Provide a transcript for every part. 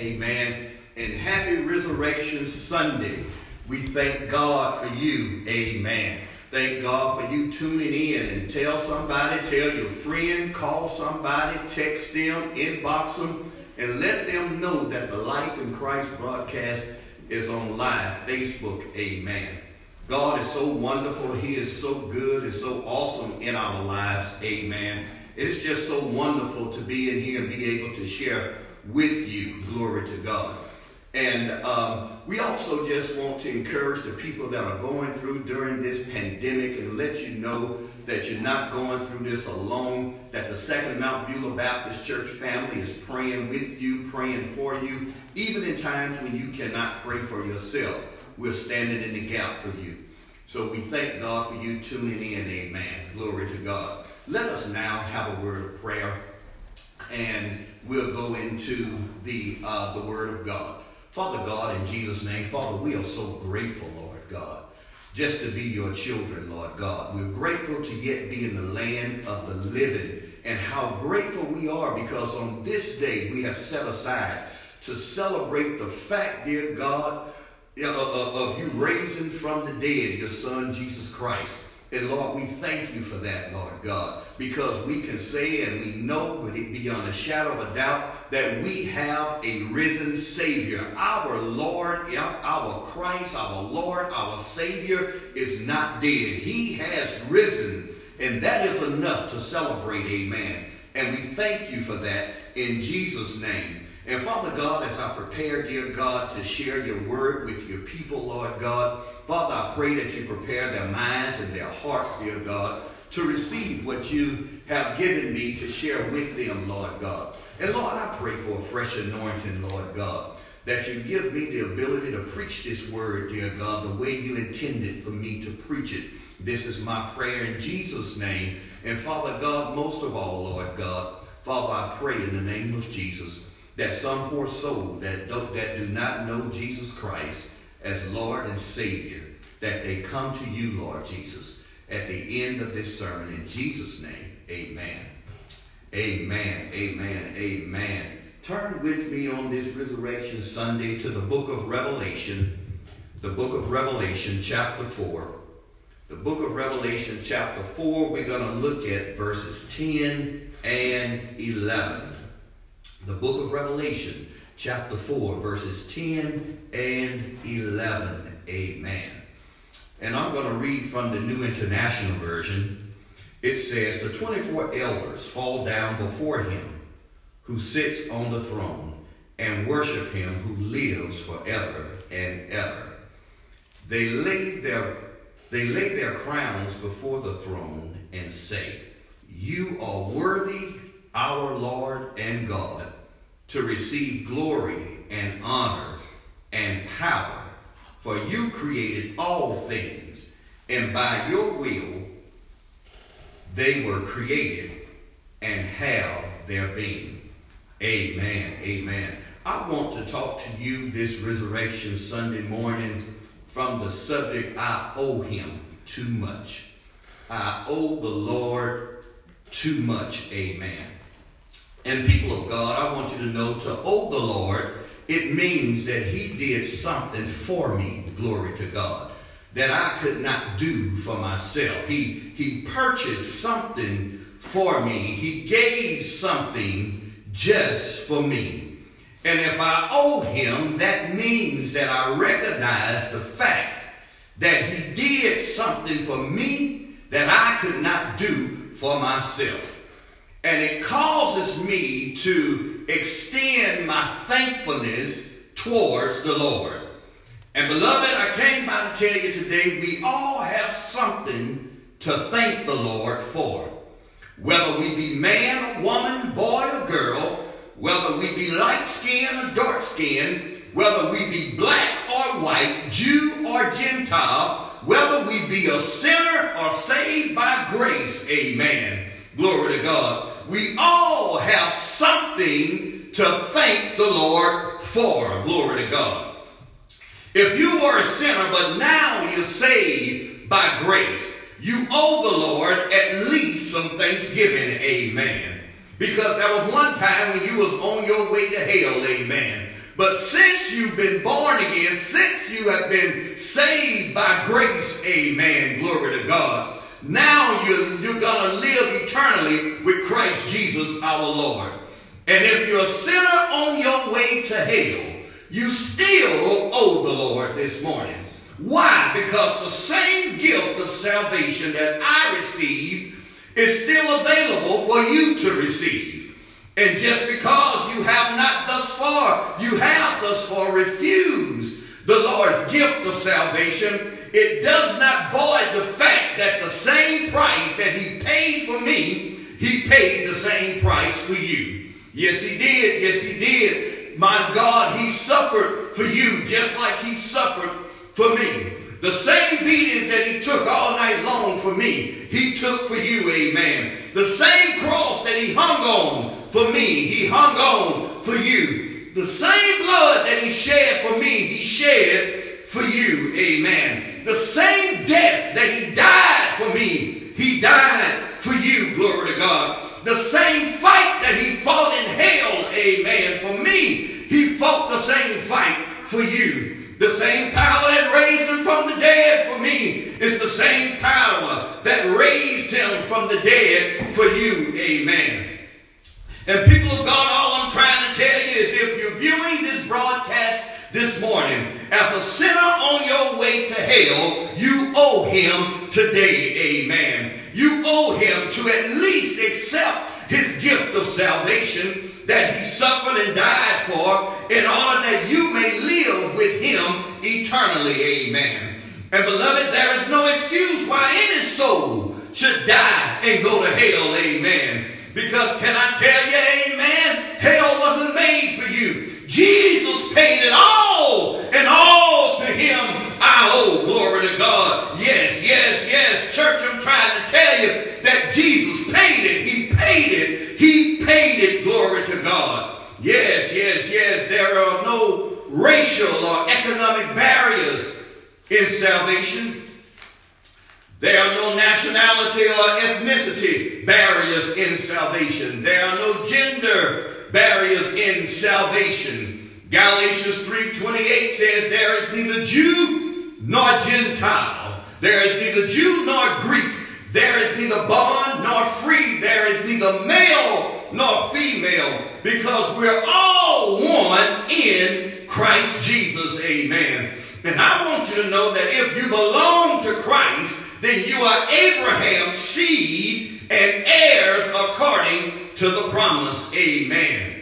Amen. And happy Resurrection Sunday. We thank God for you. Amen. Thank God for you tuning in and tell somebody, tell your friend, call somebody, text them, inbox them, and let them know that the Life in Christ broadcast is on live Facebook. Amen. God is so wonderful. He is so good and so awesome in our lives. Amen. It's just so wonderful to be in here and be able to share with you. Glory to God. And um, we also just want to encourage the people that are going through during this pandemic and let you know that you're not going through this alone, that the Second Mount Beulah Baptist Church family is praying with you, praying for you, even in times when you cannot pray for yourself. We're standing in the gap for you. So we thank God for you tuning in. Amen. Glory to God. Let us now have a word of prayer, and we'll go into the uh, the Word of God. Father God, in Jesus' name, Father, we are so grateful, Lord God, just to be your children, Lord God. We're grateful to yet be in the land of the living, and how grateful we are because on this day we have set aside to celebrate the fact, dear God, of you raising from the dead your Son, Jesus Christ. And Lord, we thank you for that, Lord God, because we can say and we know with it beyond a shadow of a doubt that we have a risen Savior. Our Lord, our Christ, our Lord, our Savior is not dead. He has risen, and that is enough to celebrate, amen. And we thank you for that in Jesus' name. And Father God, as I prepare, dear God, to share your word with your people, Lord God, Father, I pray that you prepare their minds and their hearts, dear God, to receive what you have given me to share with them, Lord God. And Lord, I pray for a fresh anointing, Lord God, that you give me the ability to preach this word, dear God, the way you intended for me to preach it. This is my prayer in Jesus' name. And Father God, most of all, Lord God, Father, I pray in the name of Jesus that some poor soul that, do, that do not know Jesus Christ as Lord and Savior, that they come to you, Lord Jesus, at the end of this sermon. In Jesus' name, amen. Amen, amen, amen. Turn with me on this Resurrection Sunday to the book of Revelation, the book of Revelation, chapter 4. The book of Revelation, chapter 4, we're going to look at verses 10 and 11 the book of Revelation, chapter 4, verses 10 and 11. Amen. And I'm going to read from the New International Version. It says, The 24 elders fall down before him who sits on the throne and worship him who lives forever and ever. They lay their, they lay their crowns before the throne and say, You are worthy, our Lord and God to receive glory and honor and power. For you created all things, and by your will they were created and have their being. Amen. Amen. I want to talk to you this Resurrection Sunday morning from the subject I owe him too much. I owe the Lord too much. Amen. And people of God, I want you to know to owe the Lord, it means that he did something for me, glory to God, that I could not do for myself. He, he purchased something for me. He gave something just for me. And if I owe him, that means that I recognize the fact that he did something for me that I could not do for myself. And it causes me to extend my thankfulness towards the Lord. And beloved, I came by to tell you today we all have something to thank the Lord for. Whether we be man or woman, boy or girl, whether we be light skinned or dark skinned, whether we be black or white, Jew or Gentile, whether we be a sinner or saved by grace, amen. Glory to God. We all have something to thank the Lord for. Glory to God. If you were a sinner, but now you're saved by grace, you owe the Lord at least some thanksgiving. Amen. Because there was one time when you was on your way to hell. Amen. But since you've been born again, since you have been saved by grace, amen, glory to God, now you're, you're going to live eternally with Christ Jesus our Lord. And if you're a sinner on your way to hell, you still owe the Lord this morning. Why? Because the same gift of salvation that I received is still available for you to receive. And just because you have not thus far, you have thus far refused the Lord's gift of salvation, it does not void the fact that the same price that he paid for me, he paid the same price for you. Yes, he did. Yes, he did. My God, he suffered for you just like he suffered for me. The same beatings that he took all night long for me, he took for you, amen. The same cross that he hung on for me, he hung on for you. The same blood that he shed for me, he shed for you, amen. The same death that he died for me, he died for you, glory to God. The same fight that he fought in hell, amen, for me, he fought the same fight for you. The same power that raised him from the dead for me is the same power that raised him from the dead for you. Amen. And people of God, all I'm trying to tell you is if you're viewing this broadcast this morning as a sinner hell, you owe him today. Amen. You owe him to at least accept his gift of salvation that he suffered and died for in order that you may live with him eternally. Amen. And beloved, there is no excuse why any soul should die and go to hell. Amen. Because can I tell you, amen, hell wasn't made for you. Jesus paid it all, and all to him I owe. Oh, glory to God. Yes, yes, yes. Church, I'm trying to tell you that Jesus paid it. He paid it he paid it, glory to God. Yes, yes, yes, there are no racial or economic barriers in salvation. There are no nationality or ethnicity barriers in salvation. There are no gender barriers in salvation. Galatians 3.28 says there is neither Jew nor Gentile. There is neither Jew nor Greek. There is neither bond nor free. There is neither male nor female because we're all one in Christ Jesus. Amen. And I want you to know that if you belong to Christ, then you are Abraham's seed and heirs according to the promise. Amen.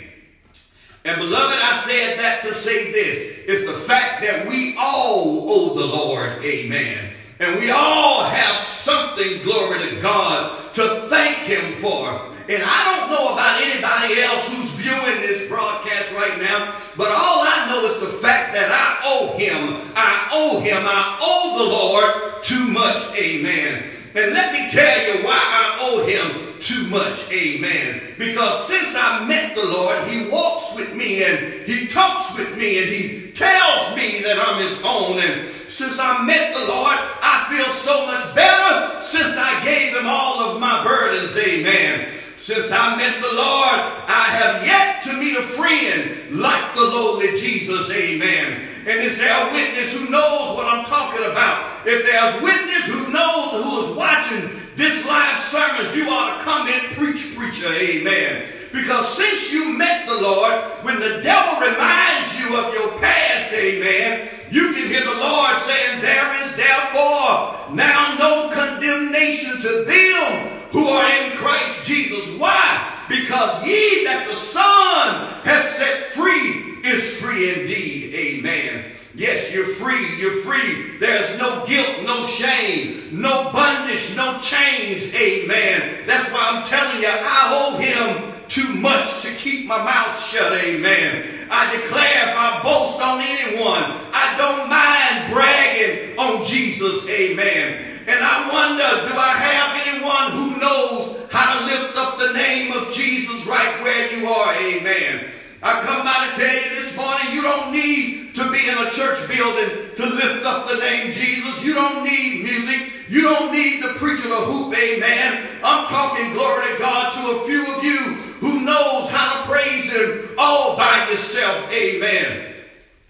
And beloved, I said that to say this. It's the fact that we all owe the Lord. Amen. And we all have something, glory to God, to thank Him for. And I don't know about anybody else who's viewing this broadcast right now, but all I know is the fact that I owe Him. I owe Him. I owe the Lord too much. Amen. And let me tell you why I owe Him too much. Amen. Because since I met the Lord, He walks with me and He talks with me and He tells me that I'm His own. And since I met the Lord, I feel so much better since I gave him all of my burdens. Amen. Since I met the Lord, I have yet to meet a friend like the lowly Jesus. Amen. And is there a witness who knows what I'm talking about? If there's a witness who knows who is watching this live service, you ought to come in, preach, preacher. Amen. Because since you met the Lord, when the devil reminds you of your past, amen, you can hear the Lord saying, There is therefore now no condemnation to them who are in Christ Jesus. Why? Because ye that the Son has set free is free indeed. Amen. Yes, you're free. You're free. There's no guilt, no shame, no bondage, no chains. Amen. That's why I'm telling you, I owe him too much to keep my mouth shut. Amen. I declare if I boast on anyone, I don't mind bragging on Jesus. Amen. And I wonder, do I have anyone who knows how to lift up the name of Jesus right where you are? Amen. I come by to tell you this morning, you don't need to be in a church building to lift up the name Jesus. You don't need music. You don't need the preacher to hoop, amen. I'm talking glory to God to a few of you who knows how to praise him all by yourself. Amen.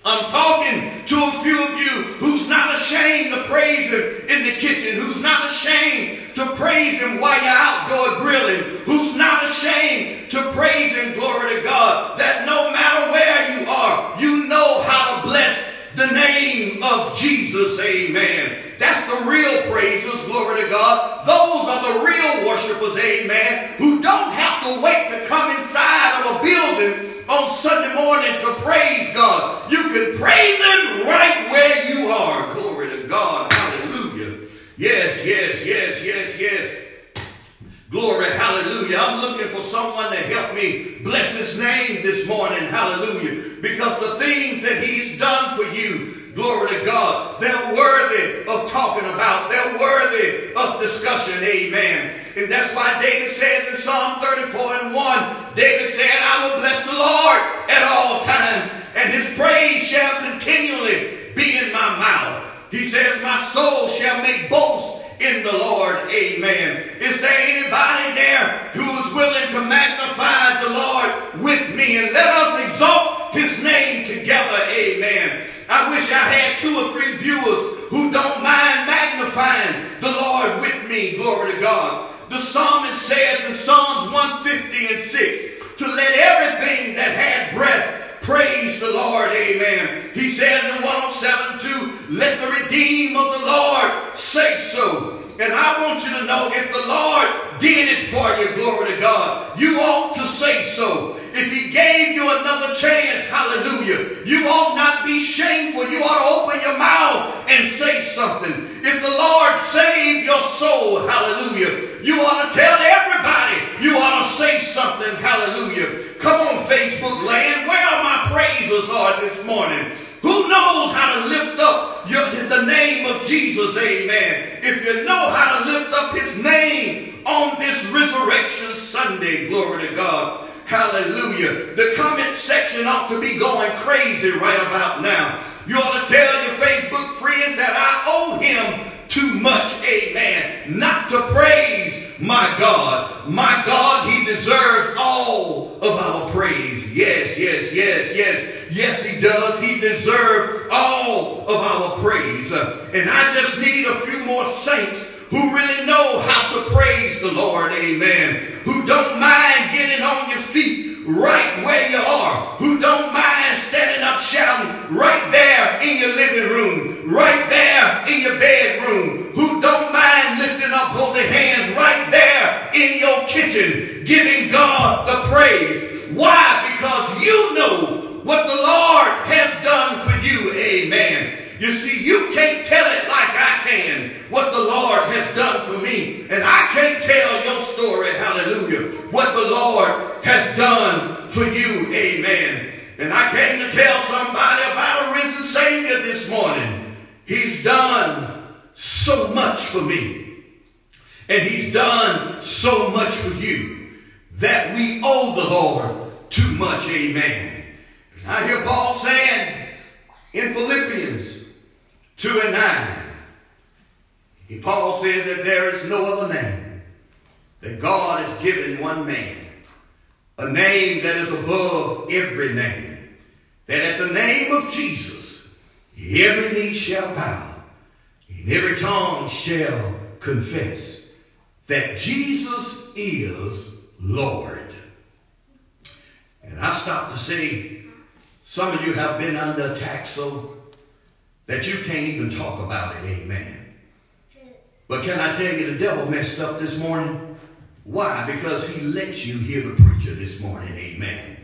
I'm talking to a few of you who's not ashamed to praise him in the kitchen, who's not ashamed to praise him while you're outdoor grilling, who's not ashamed to praise him, glory to God, that no matter where you are, you know how to bless the name of Jesus. Amen. Real praises, glory to God. Those are the real worshipers, amen, who don't have to wait to come inside of a building on Sunday morning to praise God. You can praise Him right where you are. Glory to God. Hallelujah. Yes, yes, yes, yes, yes. Glory, hallelujah. I'm looking for someone to help me bless his name this morning. Hallelujah. Because the things that he's done for you, Glory to God. They're worthy of talking about. They're worthy of discussion. Amen. And that's why David said in Psalm 34 and 1, David said, I will bless the Lord at all times, and his praise shall continually be in my mouth. He says, My soul shall make boast in the Lord. Amen. Is there anybody there who is willing to magnify the Lord with me? And let us exalt his name together. Amen. I wish I had two or three viewers who don't mind magnifying the Lord with me. Glory to God. The psalmist says in Psalms 150 and 6 to let everything that had breath praise the Lord. Amen. He says in 107 let the redeemed of the Lord say so. And I want you to know if the Lord did it for you, glory to God, you ought to say so. If he gave you another chance, hallelujah, you ought not be shameful. You ought to open your mouth and say something. If the Lord saved your soul, hallelujah, you ought to tell everybody. You ought to say something, hallelujah. Come on, Facebook land. Where are my praises, Lord, this morning? Who knows how to lift up your, the name of Jesus? Amen. If you know how to lift up his name on this resurrection Sunday, glory to God. Hallelujah. The comment section ought to be going crazy right about now. You ought to tell your Facebook friends that I owe him too much, amen, not to praise my God. My God, he deserves all of our praise. Yes, yes, yes, yes. Yes, he does. He deserves all of our praise. And I just need a few more saints who really know how to praise the Lord. Amen. Who don't mind getting on your feet right where you are. Who don't mind standing up shouting right there in your living room. Right there in your bedroom. Who don't mind lifting up holy hands right there in your kitchen. Giving God the praise. Why? Because you know what the Lord has done for you. Amen. You see, you can't tell it like I can what the Lord has done for me. And I can't tell your story, hallelujah, what the Lord has done for you. Amen. And I came to tell somebody about a risen Savior this morning. He's done so much for me. And he's done so much for you that we owe the Lord too much. Amen. I hear Paul saying in Philippians 2 and 9. Paul said that there is no other name that God has given one man, a name that is above every name, that at the name of Jesus every knee shall bow and every tongue shall confess that Jesus is Lord. And I stopped to say, some of you have been under attack so that you can't even talk about it. Amen. But can I tell you, the devil messed up this morning? Why? Because he let you hear the preacher this morning. Amen.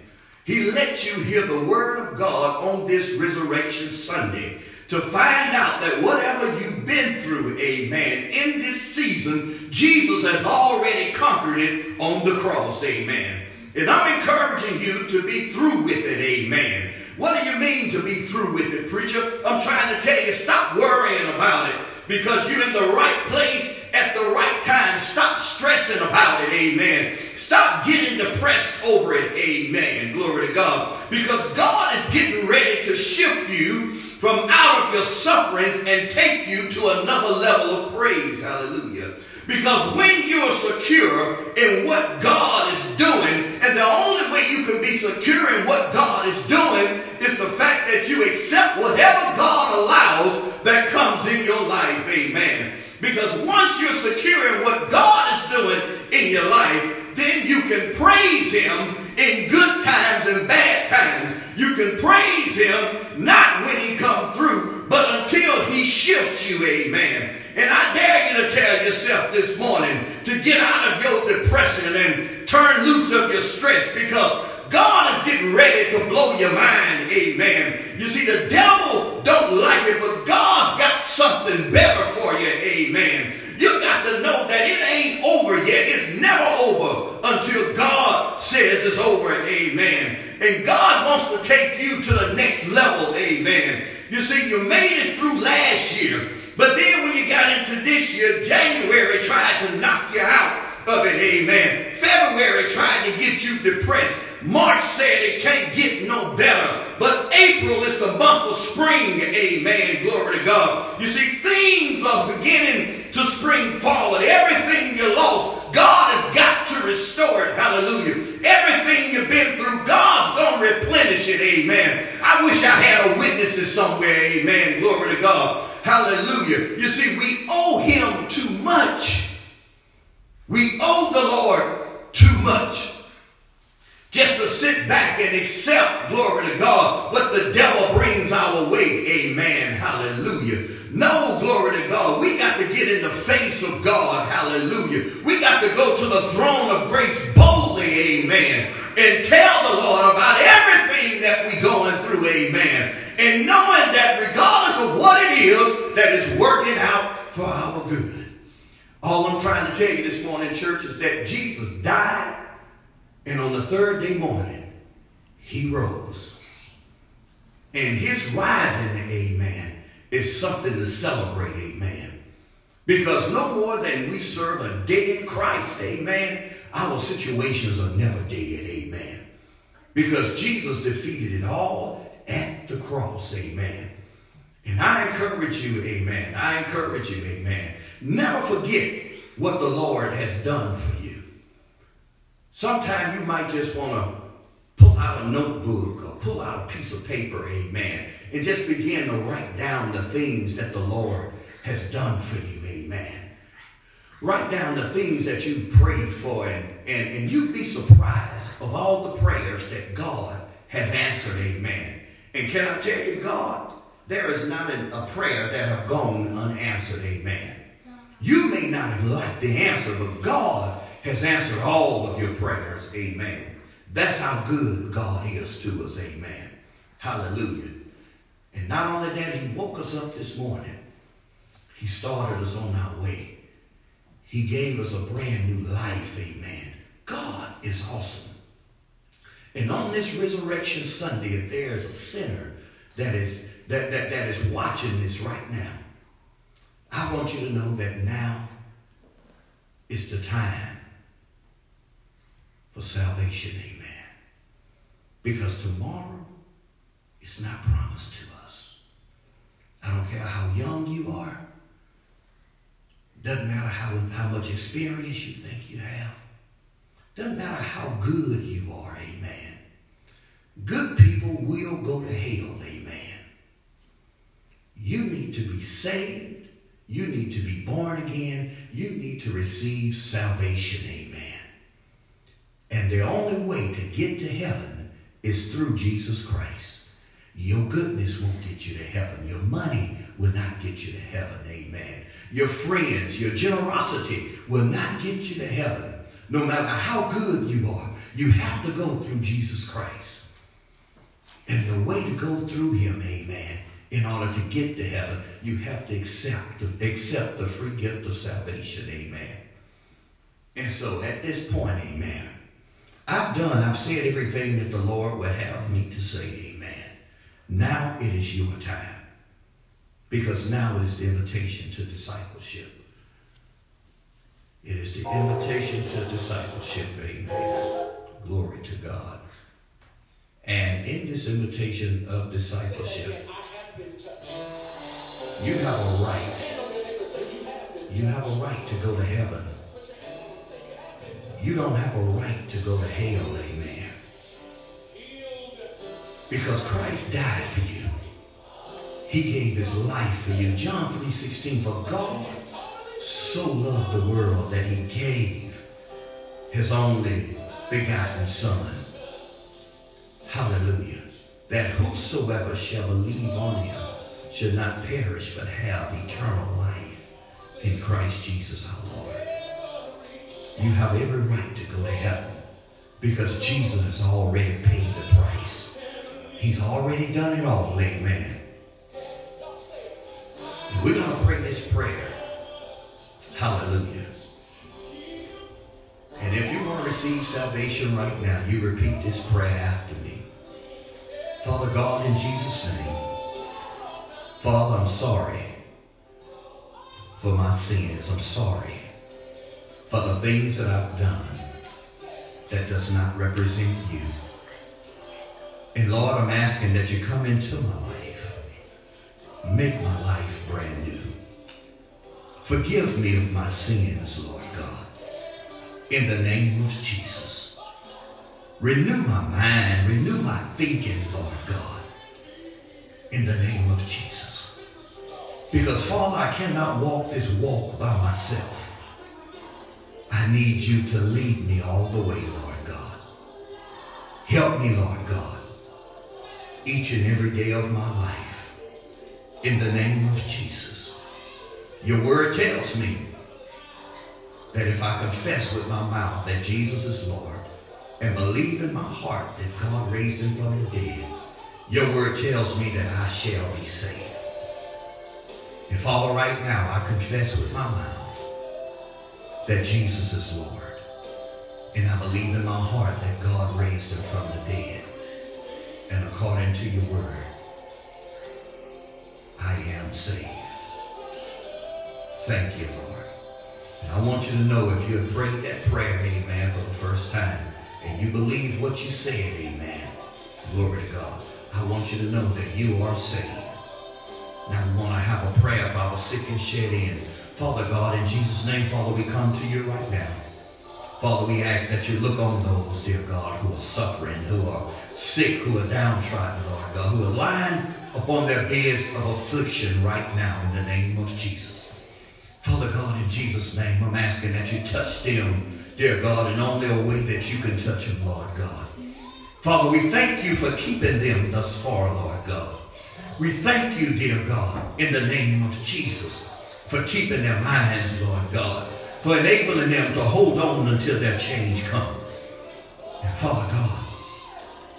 He let you hear the word of God on this resurrection Sunday to find out that whatever you've been through, amen, in this season, Jesus has already conquered it on the cross, amen. And I'm encouraging you to be through with it, amen. What do you mean to be through with it, preacher? I'm trying to tell you, stop worrying about it because you're in the right place at the right time. Stop stressing about it, amen. Stop getting depressed over it, amen. Glory to God. Because God is getting ready to shift you from out of your sufferings and take you to another level of praise. Hallelujah. Because when you're secure in what God is doing, and the only way you can be secure in what God is doing is the fact that you accept whatever God allows that comes in your life. Amen. Because once you're secure in what God is doing in your life, then you can praise Him in good times and bad times. You can praise Him not when He come through, but until He shifts you. Amen. And I dare you to tell yourself this morning to get out of your depression and turn loose of your stress because God is getting ready to blow your mind. Amen. You see, the devil don't like it, but God's got something better for you. Amen. You got to know that it ain't over yet. It's never over until God says it's over. Amen. And God wants to take you to the next level. Amen. You see, you made it through last year. But then when you got into this year, January tried to knock you out of it. Amen. February tried to get you depressed. March said it can't get no better. But April is the month of spring. Amen. Glory to God. You see, things are beginning to spring forward. Everything you lost, God has got to restore it. Hallelujah. Everything you've been through, God's going to replenish it. Amen. I wish I had a witness somewhere. Amen. Glory to God. Hallelujah. You see, we owe him too much. We owe the Lord too much. Just to sit back and accept, glory to God, what the devil brings our way. Amen. Hallelujah. No, glory to God. We got to get in the face of God. Hallelujah. We got to go to the throne of grace boldly. Amen. And tell the Lord about everything that we're going through. Amen. And knowing that regardless of what it is, that is working out for our good. All I'm trying to tell you this morning, church, is that Jesus died and on the third day morning, he rose. And his rising, amen, is something to celebrate, amen. Because no more than we serve a dead Christ, amen, our situations are never dead, amen. Because Jesus defeated it all at the cross, amen. And I encourage you, amen. I encourage you, amen. Never forget what the Lord has done for you. Sometimes you might just want to pull out a notebook or pull out a piece of paper, amen, and just begin to write down the things that the Lord has done for you, amen. Write down the things that you prayed for, and, and, and you'd be surprised of all the prayers that God has answered, amen. And can I tell you, God, there is not a prayer that have gone unanswered, amen. You may not have liked the answer, but God has answered all of your prayers. Amen. That's how good God is to us. Amen. Hallelujah. And not only that, he woke us up this morning. He started us on our way. He gave us a brand new life. Amen. God is awesome. And on this resurrection Sunday, if there is a sinner that is that, that, that is watching this right now, I want you to know that now is the time for salvation. Because tomorrow is not promised to us. I don't care how young you are. Doesn't matter how, how much experience you think you have. Doesn't matter how good you are. Amen. Good people will go to hell. Amen. You need to be saved. You need to be born again. You need to receive salvation. Amen. And the only way to get to heaven is through Jesus Christ. Your goodness won't get you to heaven. Your money will not get you to heaven. Amen. Your friends, your generosity will not get you to heaven. No matter how good you are, you have to go through Jesus Christ. And the way to go through him, amen, in order to get to heaven, you have to accept, accept the free gift of salvation, amen. And so at this point, amen, I've done, I've said everything that the Lord will have me to say, amen. Now it is your time. Because now is the invitation to discipleship. It is the invitation to discipleship, amen. Glory to God. And in this invitation of discipleship, you have a right. You have a right to go to heaven. You don't have a right to go to hell, amen. Because Christ died for you. He gave his life for you. John 3.16, for God so loved the world that he gave his only begotten Son. Hallelujah. That whosoever shall believe on him should not perish but have eternal life in Christ Jesus our Lord. You have every right to go to heaven because Jesus has already paid the price. He's already done it all, amen. We're going to pray this prayer. Hallelujah. And if you want to receive salvation right now, you repeat this prayer after me. Father God, in Jesus' name, Father, I'm sorry for my sins. I'm sorry for the things that I've done that does not represent you. And Lord, I'm asking that you come into my life. Make my life brand new. Forgive me of my sins, Lord God. In the name of Jesus. Renew my mind. Renew my thinking, Lord God. In the name of Jesus. Because, Father, I cannot walk this walk by myself. I need you to lead me all the way, Lord God. Help me, Lord God, each and every day of my life. In the name of Jesus. Your word tells me that if I confess with my mouth that Jesus is Lord and believe in my heart that God raised him from the dead, your word tells me that I shall be saved. And Father, right now I confess with my mouth that Jesus is Lord. And I believe in my heart that God raised him from the dead. And according to your word, I am saved. Thank you, Lord. And I want you to know if you have prayed that prayer, amen, for the first time, and you believe what you said, amen, glory to God, I want you to know that you are saved. Now we want to have a prayer for our sick and shut in. Father God, in Jesus' name, Father, we come to you right now. Father, we ask that you look on those, dear God, who are suffering, who are sick, who are downtrodden, Lord God, who are lying upon their beds of affliction right now in the name of Jesus. Father God, in Jesus' name, I'm asking that you touch them, dear God, in only a way that you can touch them, Lord God. Father, we thank you for keeping them thus far, Lord God. We thank you, dear God, in the name of Jesus for keeping their minds, Lord God, for enabling them to hold on until their change comes. And Father God,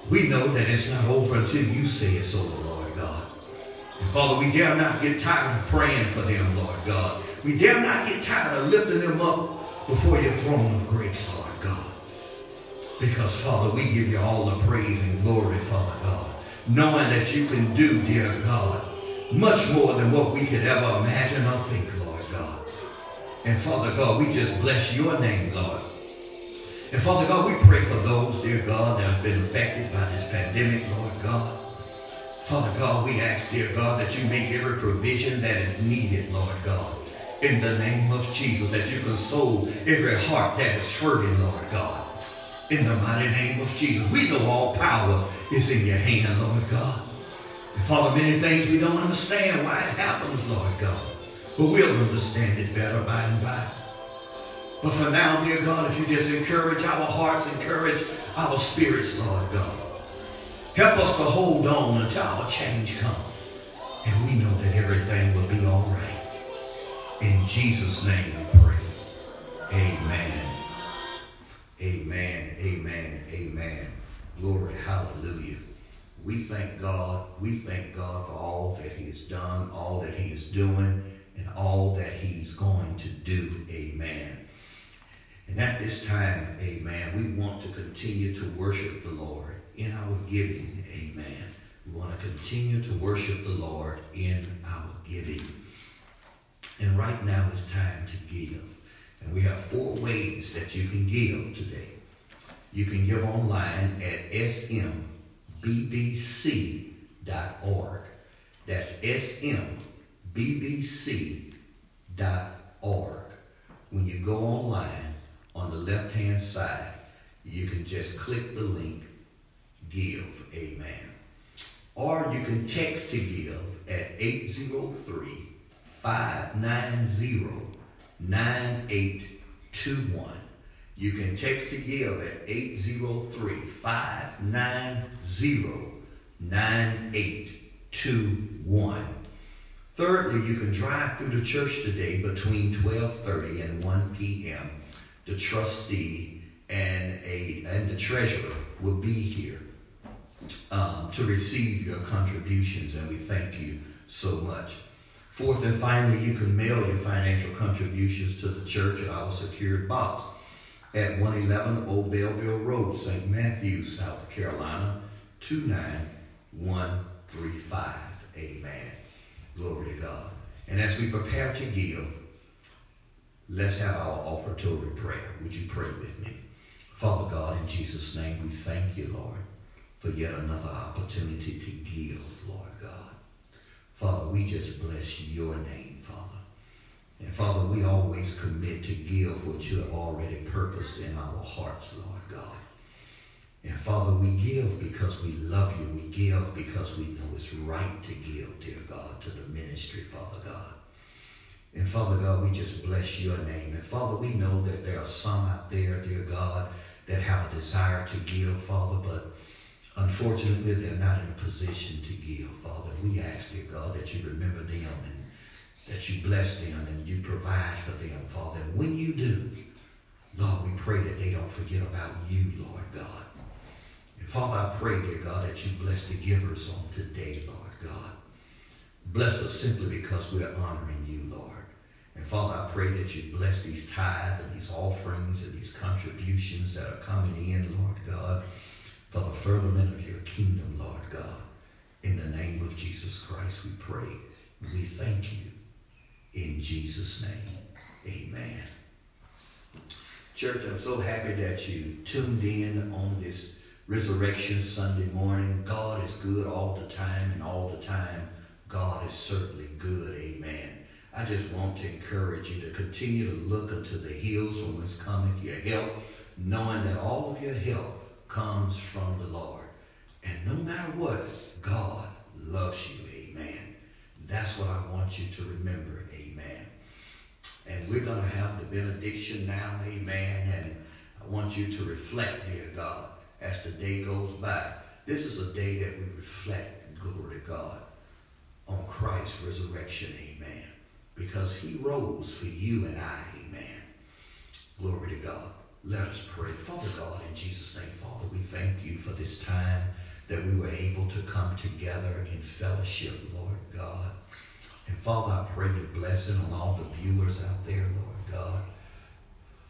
we know that it's not over until you say it's over, Lord God. And Father, we dare not get tired of praying for them, Lord God. We dare not get tired of lifting them up before your throne of grace, Lord God. Because, Father, we give you all the praise and glory, Father God, knowing that you can do, dear God, much more than what we could ever imagine or think, Lord God. And Father God, we just bless your name, Lord. And Father God, we pray for those, dear God, that have been affected by this pandemic, Lord God. Father God, we ask, dear God, that you make every provision that is needed, Lord God. In the name of Jesus, that you console every heart that is hurting, Lord God. In the mighty name of Jesus. We know all power is in your hand, Lord God. Father, many things we don't understand why it happens, Lord God. But we'll understand it better by and by. But for now, dear God, if you just encourage our hearts, encourage our spirits, Lord God. Help us to hold on until our change comes. And we know that everything will be all right. In Jesus' name we pray. Amen. Amen. Amen. Amen. Glory. Hallelujah we thank God. We thank God for all that He has done, all that He is doing, and all that He's going to do. Amen. And at this time, amen, we want to continue to worship the Lord in our giving. Amen. We want to continue to worship the Lord in our giving. And right now it's time to give. And we have four ways that you can give today. You can give online at SM smbc.org. That's smbc.org. org. When you go online, on the left hand side, you can just click the link, give, amen. Or you can text to give at 803 590 9821. You can text to give at 803 590 9821. Thirdly, you can drive through the church today between 12:30 and 1 p.m. The trustee and a and the treasurer will be here um, to receive your contributions, and we thank you so much. Fourth and finally, you can mail your financial contributions to the church at our secured box at 111 Old Belleville Road, St. Matthews, South Carolina, 29135. Amen. Glory to God. And as we prepare to give, let's have our offertory prayer. Would you pray with me? Father God, in Jesus' name, we thank you, Lord, for yet another opportunity to give, Lord God. Father, we just bless your name, Father. And Father, we always commit to give what you have already purposed in our hearts, Lord God. And Father, we give because we love you. We give because we know it's right to give, dear God, to the ministry, Father God. And Father God, we just bless your name. And Father, we know that there are some out there, dear God, that have a desire to give, Father, but unfortunately they're not in a position to give, Father. We ask, dear God, that you remember them that you bless them and you provide for them, Father. And when you do, Lord, we pray that they don't forget about you, Lord God. And Father, I pray, dear God, that you bless the givers on today, Lord God. Bless us simply because we're honoring you, Lord. And Father, I pray that you bless these tithes and these offerings and these contributions that are coming in, Lord God, for the furtherment of your kingdom, Lord God. In the name of Jesus Christ, we pray. We thank you. In Jesus' name, amen. Church, I'm so happy that you tuned in on this Resurrection Sunday morning. God is good all the time, and all the time, God is certainly good. Amen. I just want to encourage you to continue to look unto the hills from whence cometh your help, knowing that all of your help comes from the Lord. And no matter what, God loves you. Amen. That's what I want you to remember. And we're going to have the benediction now. Amen. And I want you to reflect, dear God, as the day goes by. This is a day that we reflect, glory to God, on Christ's resurrection. Amen. Because he rose for you and I. Amen. Glory to God. Let us pray. Father God, in Jesus' name, Father, we thank you for this time that we were able to come together in fellowship, Lord God. And Father, I pray your blessing on all the viewers out there, Lord God.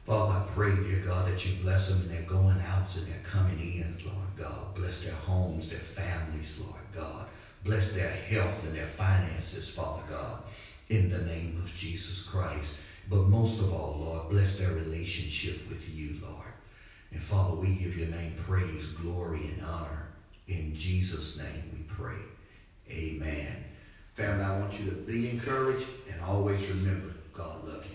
Father, I pray, dear God, that you bless them and they're going out and they're coming in, Lord God. Bless their homes, their families, Lord God. Bless their health and their finances, Father God, in the name of Jesus Christ. But most of all, Lord, bless their relationship with you, Lord. And Father, we give your name praise, glory, and honor. In Jesus' name we pray. Amen. Family, I want you to be encouraged and always remember God loves you.